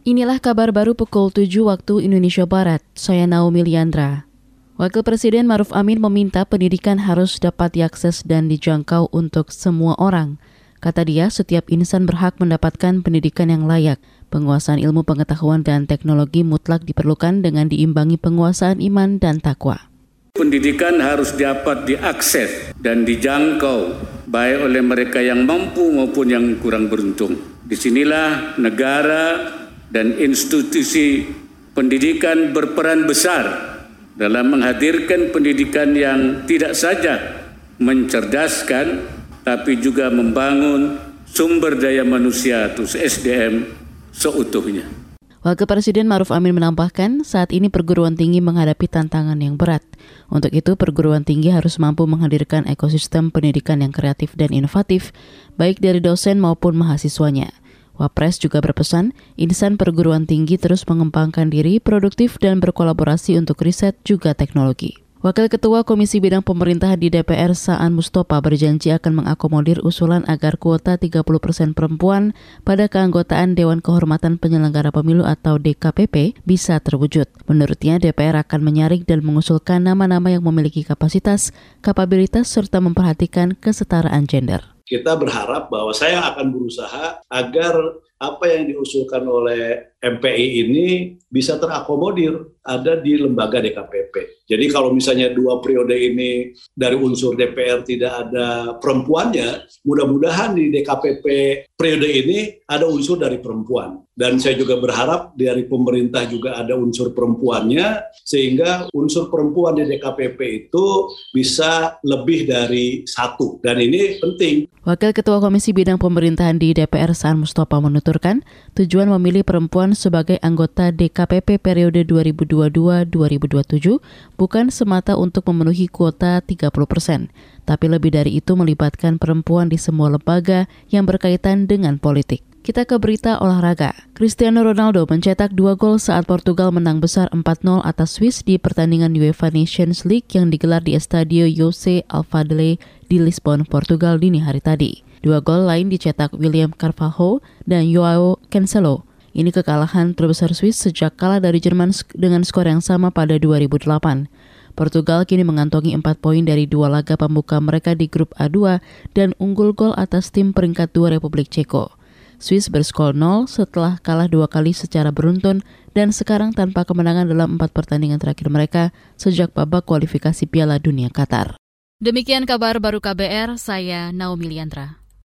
Inilah kabar baru pukul 7 waktu Indonesia Barat. Saya Naomi Liandra. Wakil Presiden Maruf Amin meminta pendidikan harus dapat diakses dan dijangkau untuk semua orang. Kata dia, setiap insan berhak mendapatkan pendidikan yang layak. Penguasaan ilmu pengetahuan dan teknologi mutlak diperlukan dengan diimbangi penguasaan iman dan takwa. Pendidikan harus dapat diakses dan dijangkau baik oleh mereka yang mampu maupun yang kurang beruntung. Di sinilah negara dan institusi pendidikan berperan besar dalam menghadirkan pendidikan yang tidak saja mencerdaskan tapi juga membangun sumber daya manusia atau SDM seutuhnya. Wakil Presiden Maruf Amin menambahkan, saat ini perguruan tinggi menghadapi tantangan yang berat. Untuk itu, perguruan tinggi harus mampu menghadirkan ekosistem pendidikan yang kreatif dan inovatif, baik dari dosen maupun mahasiswanya. Wapres juga berpesan, insan perguruan tinggi terus mengembangkan diri, produktif, dan berkolaborasi untuk riset juga teknologi. Wakil Ketua Komisi Bidang Pemerintahan di DPR Saan Mustafa berjanji akan mengakomodir usulan agar kuota 30 persen perempuan pada keanggotaan Dewan Kehormatan Penyelenggara Pemilu atau DKPP bisa terwujud. Menurutnya DPR akan menyaring dan mengusulkan nama-nama yang memiliki kapasitas, kapabilitas, serta memperhatikan kesetaraan gender kita berharap bahwa saya akan berusaha agar apa yang diusulkan oleh MPI ini bisa terakomodir ada di lembaga DKPP. Jadi kalau misalnya dua periode ini dari unsur DPR tidak ada perempuannya, mudah-mudahan di DKPP periode ini ada unsur dari perempuan. Dan saya juga berharap dari pemerintah juga ada unsur perempuannya, sehingga unsur perempuan di DKPP itu bisa lebih dari satu. Dan ini penting. Wakil Ketua Komisi Bidang Pemerintahan di DPR Saan Mustafa menuturkan, tujuan memilih perempuan sebagai anggota DKPP periode 2022-2027 bukan semata untuk memenuhi kuota 30 persen, tapi lebih dari itu melibatkan perempuan di semua lembaga yang berkaitan dengan politik. Kita ke berita olahraga. Cristiano Ronaldo mencetak dua gol saat Portugal menang besar 4-0 atas Swiss di pertandingan UEFA Nations League yang digelar di Estadio Jose Alfadele di Lisbon, Portugal dini hari tadi. Dua gol lain dicetak William Carvalho dan Joao Cancelo. Ini kekalahan terbesar Swiss sejak kalah dari Jerman dengan skor yang sama pada 2008. Portugal kini mengantongi 4 poin dari dua laga pembuka mereka di grup A2 dan unggul gol atas tim peringkat 2 Republik Ceko. Swiss berskor 0 setelah kalah dua kali secara beruntun dan sekarang tanpa kemenangan dalam empat pertandingan terakhir mereka sejak babak kualifikasi Piala Dunia Qatar. Demikian kabar baru KBR, saya Naomi Liandra.